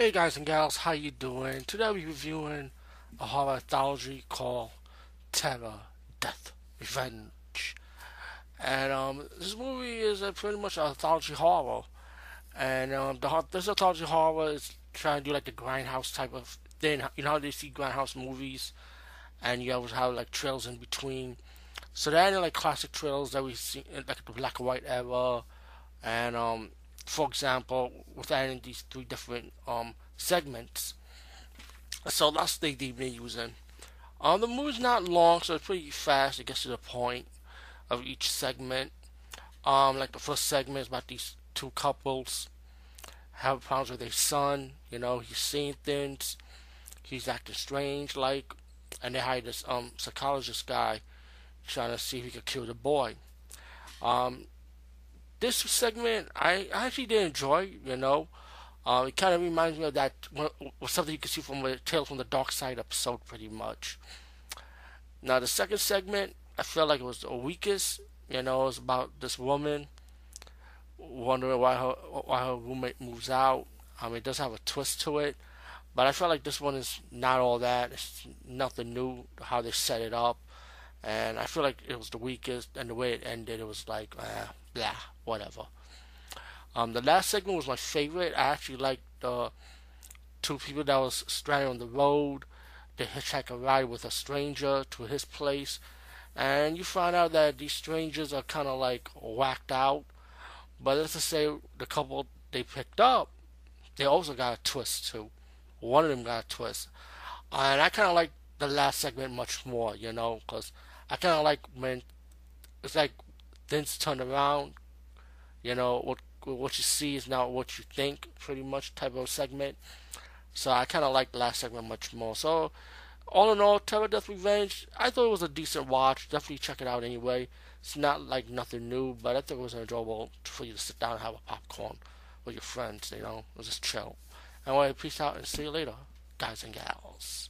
Hey guys and gals, how you doing? Today be reviewing a horror anthology called Terror, Death, Revenge. And um, this movie is a pretty much an anthology horror. And um, the this anthology horror is trying to do like the grindhouse type of thing. You know how they see grindhouse movies, and you always have like trails in between. So they're like classic trails that we see like the black and white era, and um, for example, with adding these three different um, segments. So that's the they've been using. Um, the movie's not long, so it's pretty fast. It gets to the point of each segment. Um, like the first segment is about these two couples have problems with their son. You know, he's seeing things. He's acting strange, like, and they hire this um psychologist guy trying to see if he could kill the boy. Um, this segment I actually did enjoy. You know, uh, it kind of reminds me of that something you can see from the Tales from the Dark Side episode, pretty much. Now the second segment, I felt like it was the weakest. You know, it's about this woman wondering why her why her roommate moves out. Um, it does have a twist to it, but I felt like this one is not all that. It's nothing new how they set it up and I feel like it was the weakest. And the way it ended, it was like, eh, blah, whatever. Um, the last segment was my favorite. I actually liked the two people that was stranded on the road. They hitchhike a ride with a stranger to his place, and you find out that these strangers are kind of like whacked out. But let's just say the couple they picked up, they also got a twist too. One of them got a twist, and I kind of like the last segment much more, you know, because I kind of like when it's like things turn around. You know what what you see is not what you think, pretty much type of segment. So I kind of like the last segment much more. So all in all, Terror Death Revenge, I thought it was a decent watch. Definitely check it out anyway. It's not like nothing new, but I think it was enjoyable for you to sit down and have a popcorn with your friends. You know, it was just chill. Anyway, peace out and see you later, guys and gals.